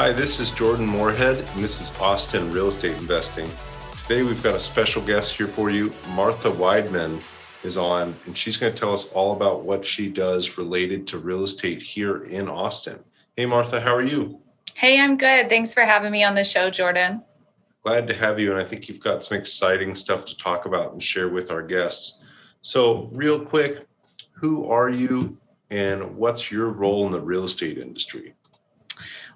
Hi, this is Jordan Moorhead, and this is Austin Real Estate Investing. Today, we've got a special guest here for you. Martha Weidmann is on, and she's going to tell us all about what she does related to real estate here in Austin. Hey, Martha, how are you? Hey, I'm good. Thanks for having me on the show, Jordan. Glad to have you, and I think you've got some exciting stuff to talk about and share with our guests. So, real quick, who are you and what's your role in the real estate industry?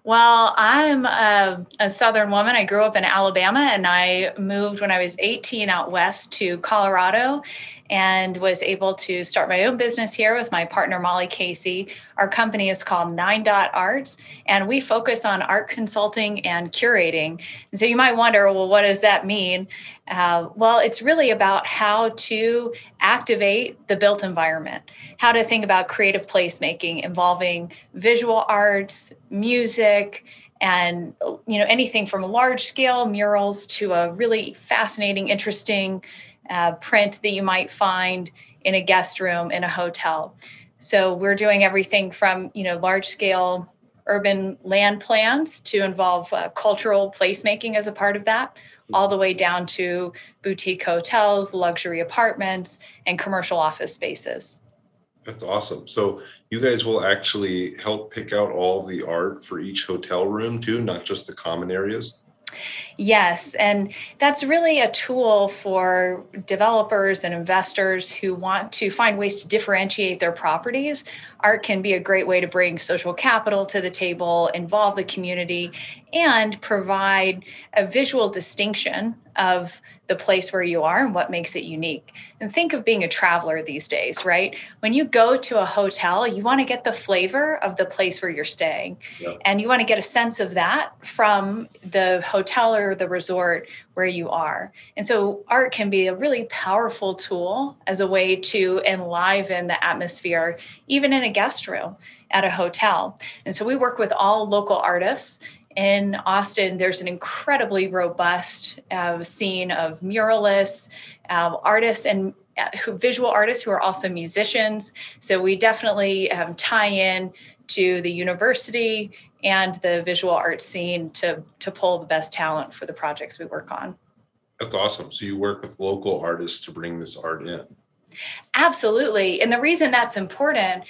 Well, I'm a, a, Southern woman. I grew up in Alabama and I moved when I was 18 out west to Colorado and was able to start my own business here with my partner, Molly Casey. Our company is called Nine Dot Arts, and we focus on art consulting and curating. And so you might wonder, well, what does that mean? Uh, well, it's really about how to activate the built environment, how to think about creative placemaking involving visual arts, music, and you know anything from large scale murals to a really fascinating, interesting uh, print that you might find in a guest room in a hotel. So we're doing everything from you know large scale urban land plans to involve uh, cultural placemaking as a part of that, all the way down to boutique hotels, luxury apartments, and commercial office spaces. That's awesome. So you guys will actually help pick out all the art for each hotel room too, not just the common areas. Yes, and that's really a tool for developers and investors who want to find ways to differentiate their properties. Art can be a great way to bring social capital to the table, involve the community, and provide a visual distinction of the place where you are and what makes it unique. And think of being a traveler these days, right? When you go to a hotel, you want to get the flavor of the place where you're staying. Yeah. And you want to get a sense of that from the hotel or the resort where you are. And so art can be a really powerful tool as a way to enliven the atmosphere, even in a guest room at a hotel. And so we work with all local artists in Austin, there's an incredibly robust uh, scene of muralists, uh, artists, and uh, visual artists who are also musicians. So we definitely um, tie in to the university and the visual art scene to to pull the best talent for the projects we work on. That's awesome. So you work with local artists to bring this art in. Absolutely. And the reason that's important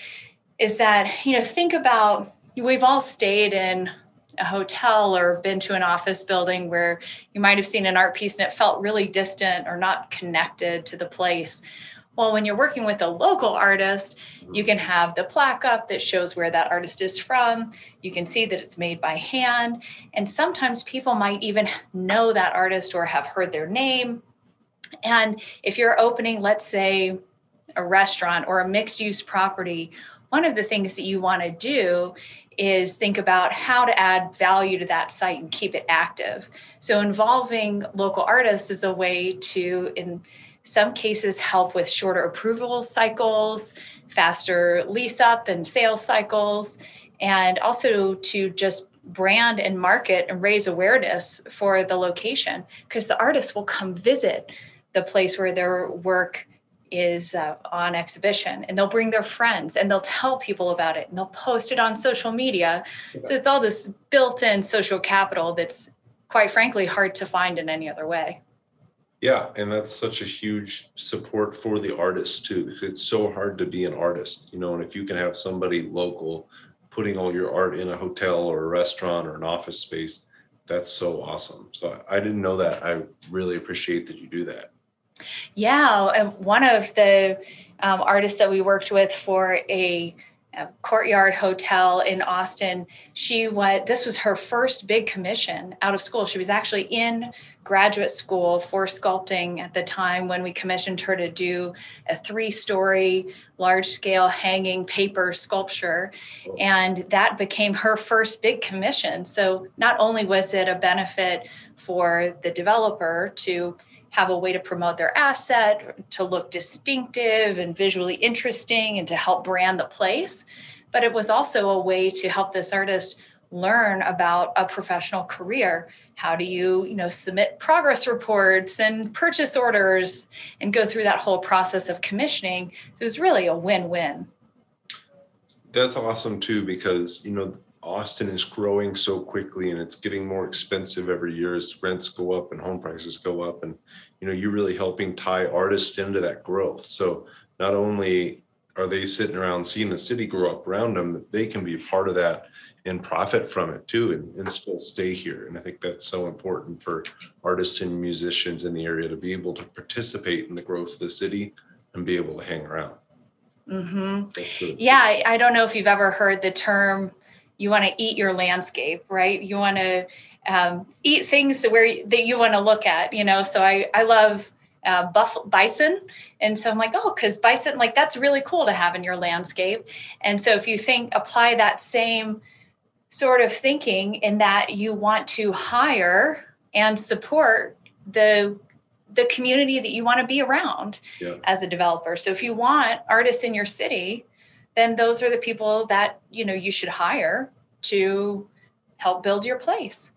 is that, you know, think about we've all stayed in a hotel or been to an office building where you might have seen an art piece and it felt really distant or not connected to the place. Well, when you're working with a local artist, you can have the plaque up that shows where that artist is from. You can see that it's made by hand. And sometimes people might even know that artist or have heard their name. And if you're opening, let's say, a restaurant or a mixed use property, one of the things that you want to do is think about how to add value to that site and keep it active. So, involving local artists is a way to, in some cases, help with shorter approval cycles, faster lease up and sales cycles, and also to just brand and market and raise awareness for the location because the artists will come visit the place where their work is uh, on exhibition and they'll bring their friends and they'll tell people about it and they'll post it on social media. So it's all this built in social capital that's quite frankly hard to find in any other way. Yeah, and that's such a huge support for the artists too. Because it's so hard to be an artist, you know, and if you can have somebody local putting all your art in a hotel or a restaurant or an office space, that's so awesome. So I didn't know that. I really appreciate that you do that. Yeah, and one of the um, artists that we worked with for a Courtyard Hotel in Austin. She was this was her first big commission out of school. She was actually in graduate school for sculpting at the time when we commissioned her to do a three-story large-scale hanging paper sculpture and that became her first big commission. So not only was it a benefit for the developer to have a way to promote their asset, to look distinctive and visually interesting, and to help brand the place. But it was also a way to help this artist learn about a professional career. How do you, you know, submit progress reports and purchase orders and go through that whole process of commissioning? So it was really a win-win. That's awesome too, because you know Austin is growing so quickly and it's getting more expensive every year as rents go up and home prices go up. And, you know, you're really helping tie artists into that growth. So not only are they sitting around seeing the city grow up around them, they can be a part of that and profit from it too and, and still stay here. And I think that's so important for artists and musicians in the area to be able to participate in the growth of the city and be able to hang around. Mm-hmm. Yeah. I don't know if you've ever heard the term you want to eat your landscape right? You want to um, eat things where that you want to look at you know? So i i love uh, buff bison. And so i'm like oh because bison like that's really cool to have in your landscape. And so if you think apply that same sort of thinking in that you want to hire and support the the community that you want to be around yeah. as a developer. So if you want artists in your city then those are the people that you know you should hire to help build your place.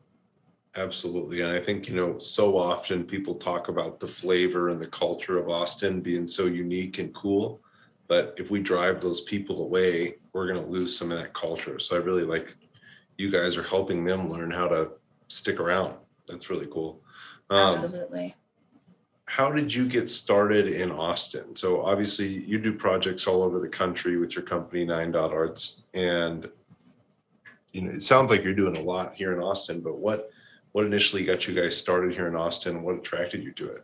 Absolutely. And i think you know so often people talk about the flavor and the culture of austin being so unique and cool but if we drive those people away we're going to lose some of that culture. So i really like you guys are helping them learn how to stick around. That's really cool. Um, absolutely how did you get started in Austin? So obviously you do projects all over the country with your company Nine Dot Arts, and you know it sounds like you're doing a lot here in Austin. But what what initially got you guys started here in Austin? What attracted you to it?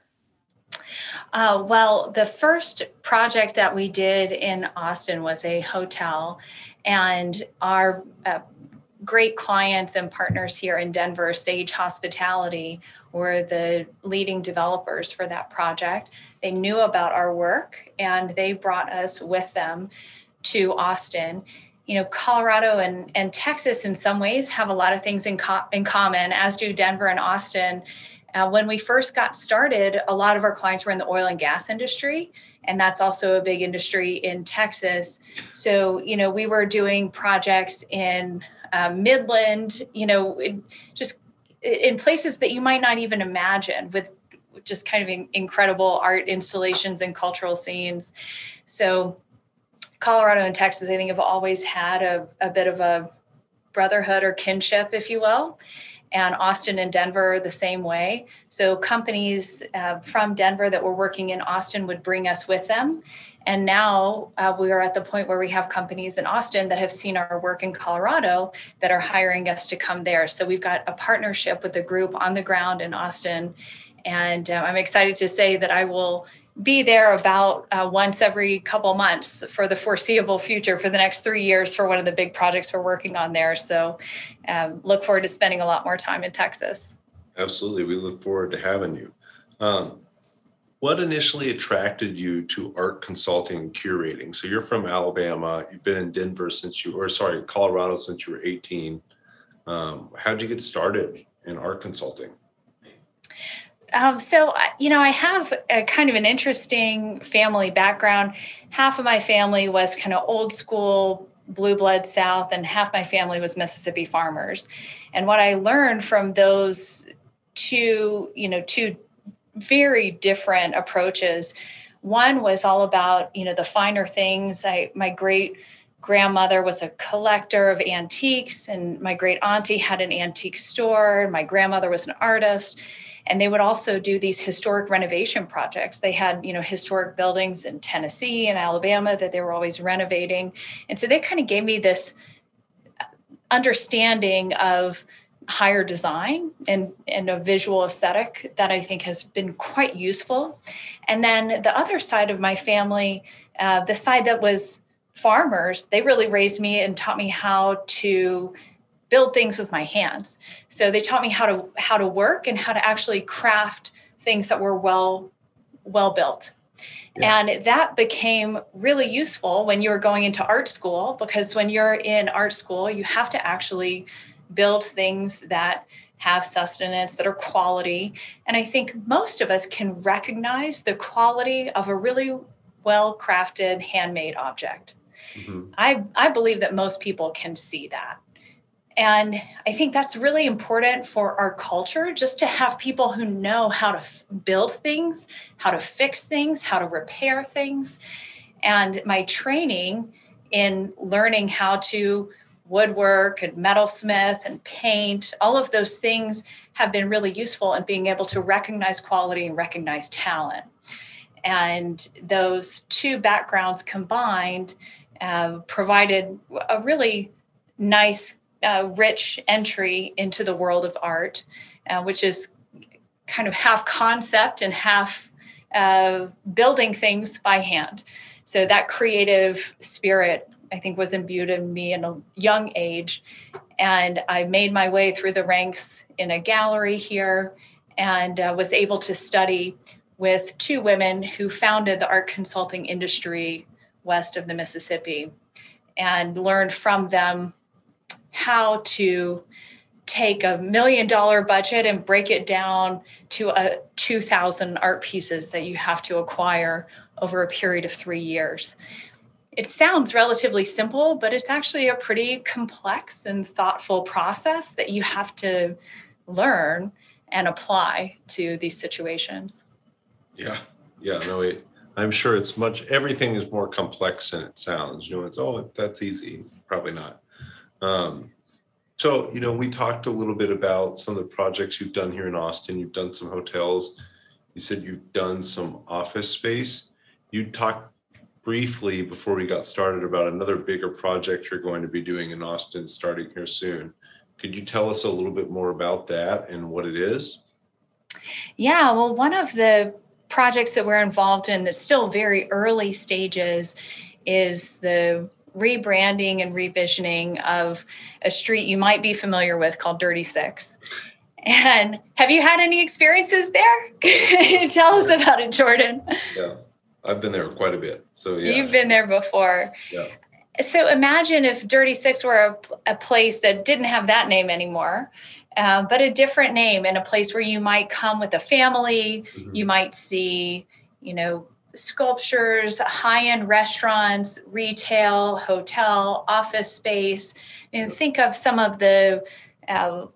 Uh, well, the first project that we did in Austin was a hotel, and our uh, great clients and partners here in Denver, Sage Hospitality, were the leading developers for that project. They knew about our work and they brought us with them to Austin. You know, Colorado and, and Texas, in some ways, have a lot of things in, co- in common, as do Denver and Austin. Uh, when we first got started, a lot of our clients were in the oil and gas industry, and that's also a big industry in Texas. So, you know, we were doing projects in uh, Midland, you know, in, just in places that you might not even imagine with just kind of incredible art installations and cultural scenes. So, Colorado and Texas, I think, have always had a, a bit of a brotherhood or kinship, if you will and Austin and Denver the same way. So companies uh, from Denver that were working in Austin would bring us with them. And now uh, we are at the point where we have companies in Austin that have seen our work in Colorado that are hiring us to come there. So we've got a partnership with a group on the ground in Austin. And uh, I'm excited to say that I will be there about uh, once every couple months for the foreseeable future for the next three years for one of the big projects we're working on there. So um, look forward to spending a lot more time in Texas. Absolutely. We look forward to having you. Um, what initially attracted you to art consulting and curating? So you're from Alabama. You've been in Denver since you, or sorry, Colorado since you were 18. Um, how did you get started in art consulting? Um, so, you know, I have a kind of an interesting family background. Half of my family was kind of old school blue blood South, and half my family was Mississippi farmers. And what I learned from those two, you know, two very different approaches. One was all about, you know, the finer things. I my great grandmother was a collector of antiques, and my great auntie had an antique store. My grandmother was an artist, and they would also do these historic renovation projects. They had, you know, historic buildings in Tennessee and Alabama that they were always renovating, and so they kind of gave me this understanding of higher design and, and a visual aesthetic that I think has been quite useful. And then the other side of my family, uh, the side that was farmers, they really raised me and taught me how to build things with my hands. So they taught me how to how to work and how to actually craft things that were well well built. Yeah. And that became really useful when you were going into art school because when you're in art school, you have to actually build things that have sustenance, that are quality. And I think most of us can recognize the quality of a really well crafted handmade object. Mm-hmm. I, I believe that most people can see that. And I think that's really important for our culture just to have people who know how to f- build things, how to fix things, how to repair things. And my training in learning how to woodwork and metalsmith and paint, all of those things have been really useful in being able to recognize quality and recognize talent. And those two backgrounds combined uh, provided a really nice, uh, rich entry into the world of art, uh, which is kind of half concept and half uh, building things by hand. So that creative spirit, I think, was imbued in me in a young age. And I made my way through the ranks in a gallery here and uh, was able to study with two women who founded the art consulting industry west of the Mississippi and learned from them how to take a million dollar budget and break it down to a 2000 art pieces that you have to acquire over a period of 3 years. It sounds relatively simple, but it's actually a pretty complex and thoughtful process that you have to learn and apply to these situations. Yeah. Yeah, no, it, I'm sure it's much, everything is more complex than it sounds. You know, it's, oh, that's easy. Probably not. Um, so, you know, we talked a little bit about some of the projects you've done here in Austin. You've done some hotels. You said you've done some office space. You talked briefly before we got started about another bigger project you're going to be doing in Austin starting here soon. Could you tell us a little bit more about that and what it is? Yeah, well, one of the projects that we're involved in that's still very early stages is the rebranding and revisioning of a street you might be familiar with called Dirty Six. And have you had any experiences there? Tell us about it, Jordan. Yeah, I've been there quite a bit. So, yeah. You've been there before. Yeah. So, imagine if Dirty Six were a, a place that didn't have that name anymore uh, but a different name in a place where you might come with a family. Mm-hmm. You might see, you know, sculptures, high end restaurants, retail, hotel, office space. And think of some of the, uh,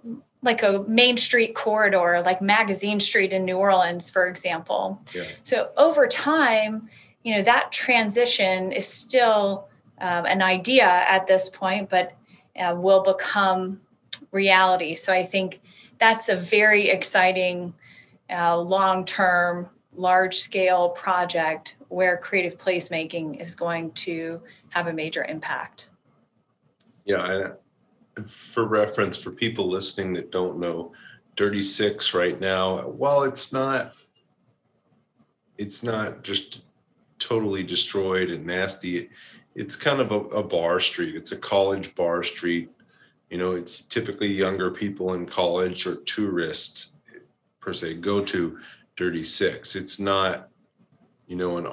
like a main street corridor, like Magazine Street in New Orleans, for example. Yeah. So over time, you know, that transition is still um, an idea at this point, but uh, will become reality. So I think that's a very exciting, uh, long term, large scale project where creative placemaking is going to have a major impact. Yeah. for reference, for people listening that don't know, Dirty Six right now, while it's not, it's not just totally destroyed and nasty. It's kind of a, a bar street. It's a college bar street you know it's typically younger people in college or tourists per se go to dirty six it's not you know an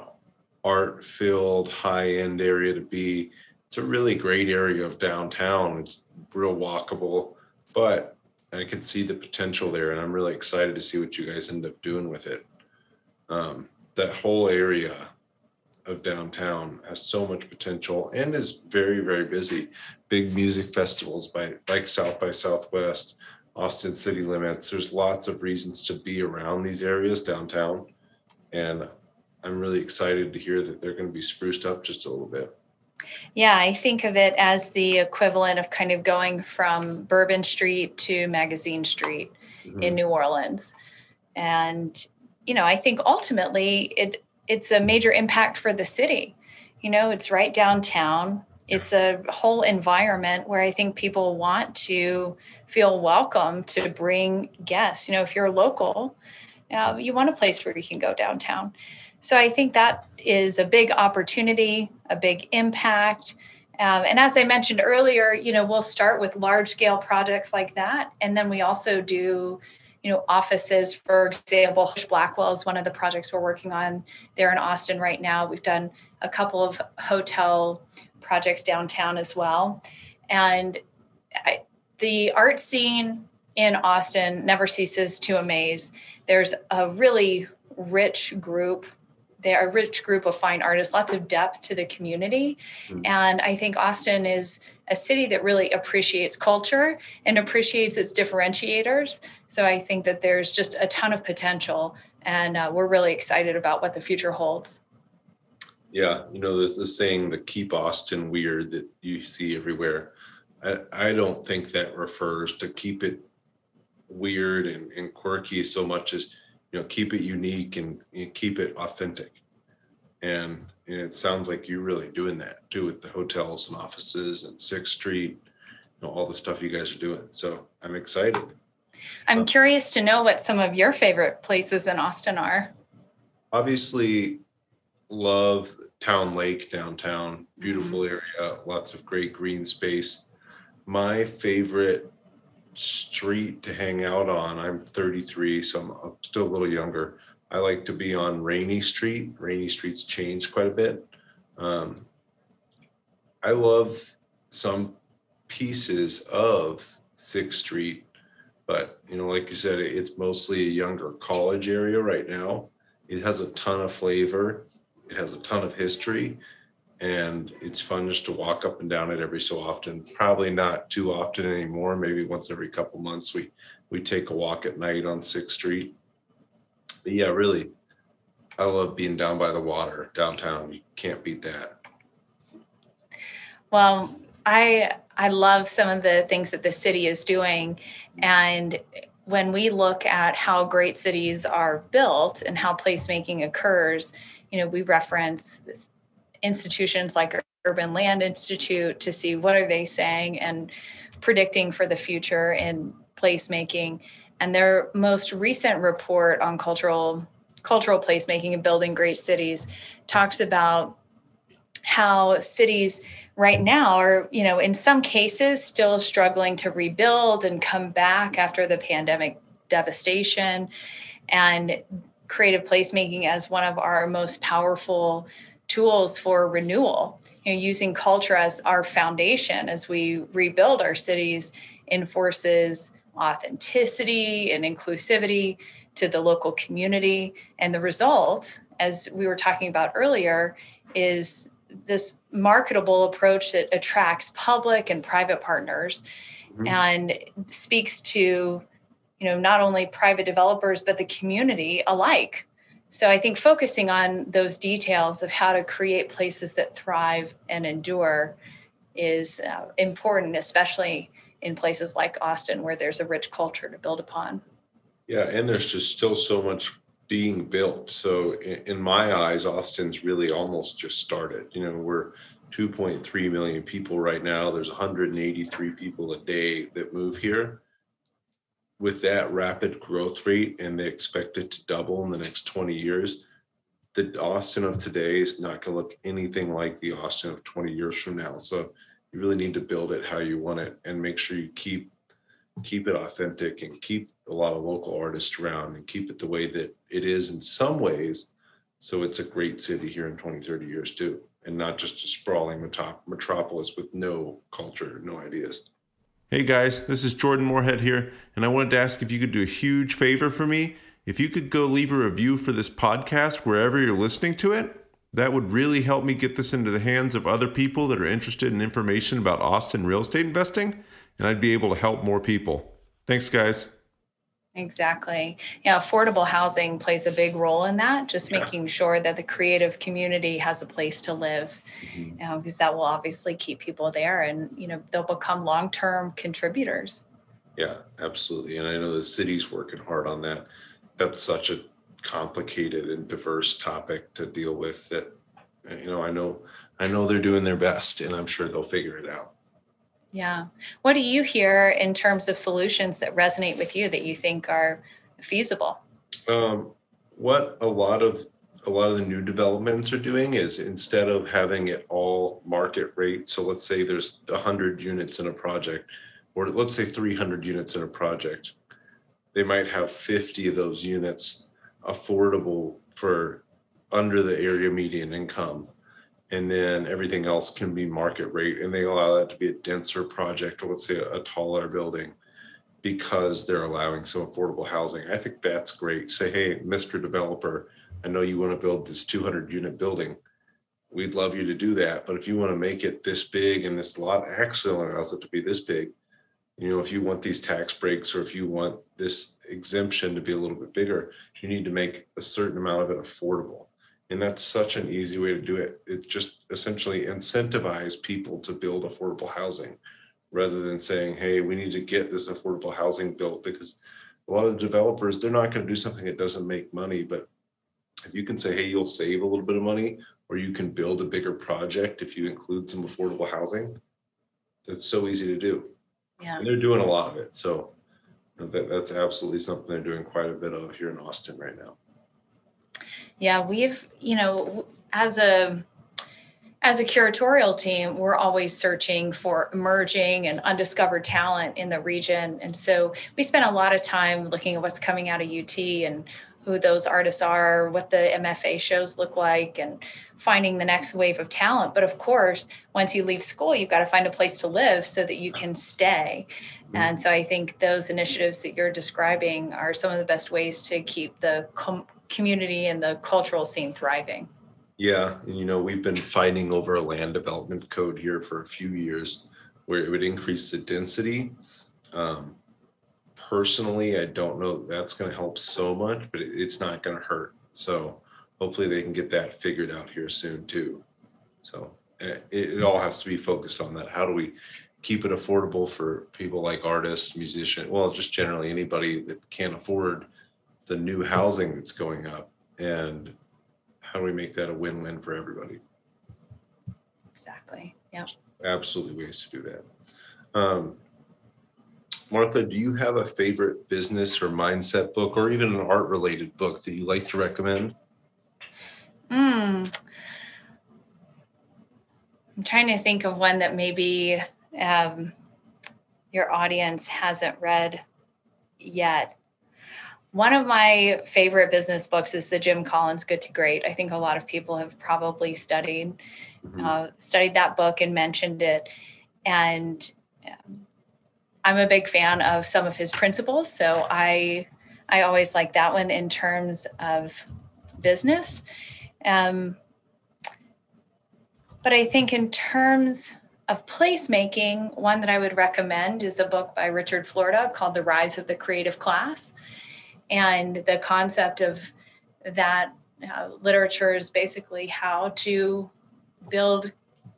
art filled high end area to be. It's a really great area of downtown. It's real walkable but i can see the potential there and i'm really excited to see what you guys end up doing with it. Um, that whole area of downtown has so much potential and is very very busy. Big music festivals by like south by southwest austin city limits there's lots of reasons to be around these areas downtown and i'm really excited to hear that they're going to be spruced up just a little bit Yeah, I think of it as the equivalent of kind of going from Bourbon Street to Magazine Street mm-hmm. in New Orleans. And you know, I think ultimately it it's a major impact for the city. You know, it's right downtown. It's a whole environment where I think people want to feel welcome to bring guests. You know, if you're local, uh, you want a place where you can go downtown. So I think that is a big opportunity, a big impact. Um, and as I mentioned earlier, you know, we'll start with large scale projects like that. And then we also do, you know, offices, for example, Blackwell is one of the projects we're working on there in Austin right now. We've done a couple of hotel projects downtown as well. And I, the art scene in Austin never ceases to amaze. There's a really rich group they're a rich group of fine artists, lots of depth to the community. Mm-hmm. And I think Austin is a city that really appreciates culture and appreciates its differentiators. So I think that there's just a ton of potential, and uh, we're really excited about what the future holds. Yeah, you know, there's this saying, the keep Austin weird that you see everywhere. I, I don't think that refers to keep it weird and, and quirky so much as you know keep it unique and, and keep it authentic. And, and, it sounds like you're really doing that too with the hotels and offices and sixth street you know all the stuff you guys are doing. So i'm excited. I'm um, curious to know what some of your favorite places in austin are. Obviously love town lake downtown beautiful mm-hmm. area lots of great green space my favorite street to hang out on. I'm 33, so I'm still a little younger. I like to be on Rainey Street. Rainey Street's changed quite a bit. Um, I love some pieces of Sixth Street, but you know, like you said, it's mostly a younger college area right now. It has a ton of flavor. It has a ton of history, and it's fun just to walk up and down it every so often. Probably not too often anymore. Maybe once every couple months we we take a walk at night on Sixth Street. But yeah, really, I love being down by the water downtown. You can't beat that. Well, I I love some of the things that the city is doing, and when we look at how great cities are built and how placemaking occurs, you know, we reference institutions like Urban Land Institute to see what are they saying and predicting for the future in placemaking. And their most recent report on cultural cultural placemaking and building great cities talks about how cities right now are, you know, in some cases still struggling to rebuild and come back after the pandemic devastation and creative placemaking as one of our most powerful tools for renewal you know using culture as our foundation as we rebuild our cities enforces authenticity and inclusivity to the local community and the result as we were talking about earlier is this marketable approach that attracts public and private partners mm-hmm. and speaks to you know not only private developers but the community alike so I think focusing on those details of how to create places that thrive and endure is uh, important, especially in places like Austin where there's a rich culture to build upon. Yeah, and there's just still so much being built. So in, in my eyes, Austin's really almost just started. You know, we're 2.3 million people right now. There's 183 people a day that move here with that rapid growth rate and they expect it to double in the next 20 years, the Austin of today is not going to look anything like the Austin of 20 years from now. So you really need to build it how you want it and make sure you keep keep it authentic and keep a lot of local artists around and keep it the way that it is in some ways so it's a great city here in 20 30 years too and not just a sprawling metropolis with no culture no ideas Hey guys, this is Jordan Moorhead here, and I wanted to ask if you could do a huge favor for me. If you could go leave a review for this podcast wherever you're listening to it, that would really help me get this into the hands of other people that are interested in information about Austin real estate investing, and I'd be able to help more people. Thanks, guys. Exactly. Yeah, affordable housing plays a big role in that, just Yeah. making sure that the creative community has a place to live, Mhm. you know, because that will obviously keep people there and, you know, they'll become long term contributors. Yeah, absolutely. And I know the city's working hard on that. That's such a complicated and diverse topic to deal with that, you know, I know, I know they're doing their best and I'm sure they'll figure it out. Yeah. What do you hear in terms of solutions that resonate with you that you think are feasible? Um, what a lot of a lot of the new developments are doing is instead of having it all market rate, so let's say there's hundred units in a project, or let's say three hundred units in a project, they might have fifty of those units affordable for under the area median income. And then everything else can be market rate, and they allow that to be a denser project, or let's say a taller building because they're allowing some affordable housing. I think that's great. Say, hey, Mr. Developer, I know you want to build this 200 unit building. We'd love you to do that. But if you want to make it this big and this lot actually allows it to be this big, you know, if you want these tax breaks or if you want this exemption to be a little bit bigger, you need to make a certain amount of it affordable. And that's such an easy way to do it. It just essentially incentivize people to build affordable housing rather than saying, hey, we need to get this affordable housing built because a lot of the developers, they're not going to do something that doesn't make money. But if you can say, hey, you'll save a little bit of money or you can build a bigger project if you include some affordable housing, that's so easy to do. Yeah. And they're doing a lot of it. So that, that's absolutely something they're doing quite a bit of here in Austin right now. Yeah, we've, you know, as a as a curatorial team, we're always searching for emerging and undiscovered talent in the region. And so we spend a lot of time looking at what's coming out of UT and who those artists are, what the MFA shows look like, and finding the next wave of talent. But of course, once you leave school, you've got to find a place to live so that you can stay. Mm-hmm. And so I think those initiatives that you're describing are some of the best ways to keep the com- community and the cultural scene thriving. Yeah, and you know, we've been fighting over a land development code here for a few years where it would increase the density. Um, personally, I don't know that that's going to help so much, but it's not going to hurt. So hopefully they can get that figured out here soon too. So eh, it, it all has to be focused on that. How do we keep it affordable for people like artists, musicians, well, just generally anybody that can't afford the new housing that's going up and how do we make that a win-win for everybody? Exactly. Yeah. Absolutely ways to do that. Um, Martha, do you have a favorite business or mindset book or even an art related book that you like to recommend? Mm. I'm trying to think of one that maybe um, your audience hasn't read yet. One of my favorite business books is the Jim Collins Good to Great. I think a lot of people have probably studied uh, studied that book and mentioned it. And um, I'm a big fan of some of his principles, so I I always like that one in terms of business. Um, but I think in terms of placemaking, one that I would recommend is a book by Richard Florida called The Rise of the Creative Class. And the concept of that uh, literature is basically how to build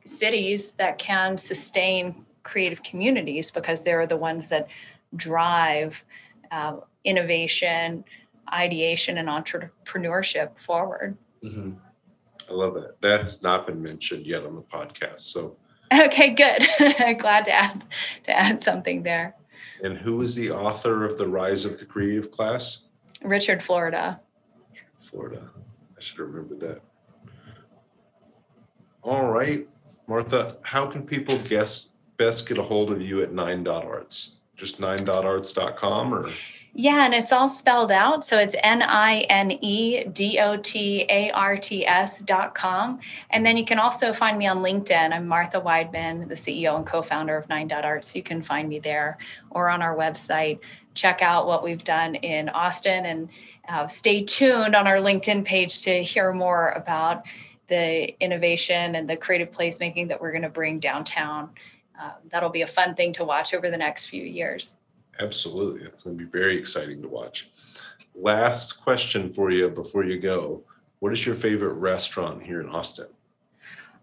cities that can sustain creative communities because they're the ones that drive uh, innovation, ideation, and entrepreneurship forward. I love it. That's not been mentioned yet on the podcast. So, Okay, good. Glad to add to add something there. and who is the author of The Rise of the Creative Class? Richard Florida. Florida. I should have remembered that. All right, Martha, how can people guess best get a hold of you at nine dot arts? Just nine dot arts.com or Yeah, and it's all spelled out. So it's N I N E D O T A R T S dot com. And then you can also find me on LinkedIn. I'm Martha Weidmann, the CEO and co founder of Nine Dot Arts. You can find me there or on our website. Check out what we've done in Austin and uh, stay tuned on our LinkedIn page to hear more about the innovation and the creative placemaking that we're going to bring downtown. Uh, that'll be a fun thing to watch over the next few years. Absolutely. It's going to be very exciting to watch. Last question for you before you go. What is your favorite restaurant here in Austin?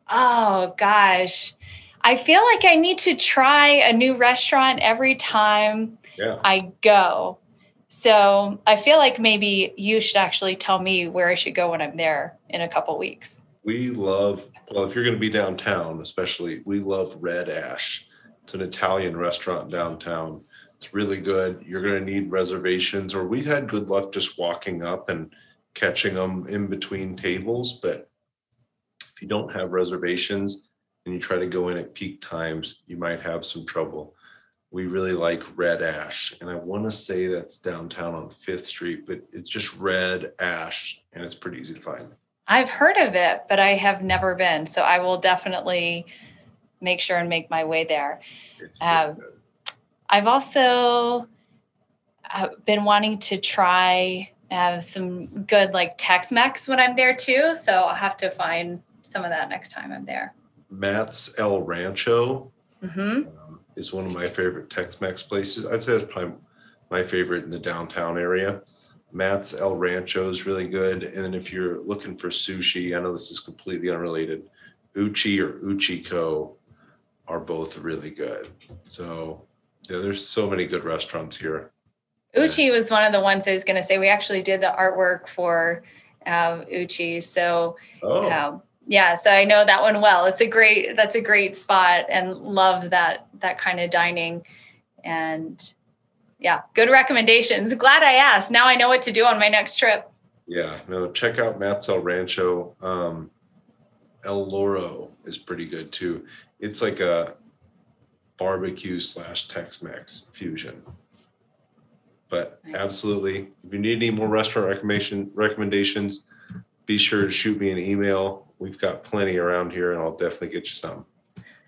Oh gosh. I feel like I need to try a new restaurant every time Yeah. I go. So I feel like maybe you should actually tell me where I should go when I'm there in a couple weeks. We love, well, if you're going to be downtown, especially, we love Red Ash. It's an Italian restaurant downtown. It's really good. You're going to need reservations, or we've had good luck just walking up and catching them in between tables. But if you don't have reservations and you try to go in at peak times, you might have some trouble. We really like Red Ash, and I want to say that's downtown on Fifth Street, but it's just Red Ash, and it's pretty easy to find. I've heard of it, but I have never been. So I will definitely make sure and make my way there. Um. I've also uh, been wanting to try uh, some good like Tex-Mex when I'm there too. So I'll have to find some of that next time I'm there. Matt's El Rancho hmm um, is one of my favorite Tex-Mex places. I'd say it's probably my favorite in the downtown area. Matt's El Rancho is really good. And then if you're looking for sushi, I know this is completely unrelated. Uchi or Uchiko are both really good. So yeah, there's so many good restaurants here. Uchi was one of the ones I was going to say. We actually did the artwork for um, Uchi. So Oh, um, yeah, so I know that one well. It's a great, that's a great spot and love that, that kind of dining. And yeah, good recommendations. Glad I asked. Now I know what to do on my next trip. yeah. No, check out Matt's El Rancho. Um, El Loro is pretty good too. It's like a barbecue slash Tex-Mex fusion. But Nice. absolutely, if you need any more restaurant recommendation recommendations, be sure to shoot me an email. We've got plenty around here, and I'll definitely get you some.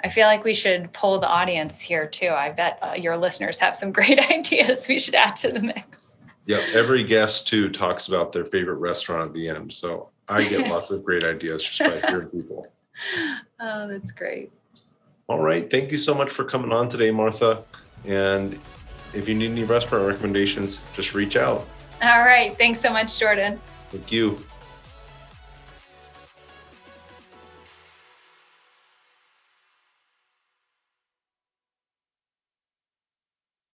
I feel like we should poll the audience here too. I bet uh, your listeners have some great ideas we should add to the mix. Yeah, every guest too talks about their favorite restaurant at the end, so I get lots of great ideas just by hearing people. Oh, that's great. All right. Thank you so much for coming on today, Martha. And if you need any restaurant recommendations, just reach out. All right. Thanks so much, Jordan. Thank you.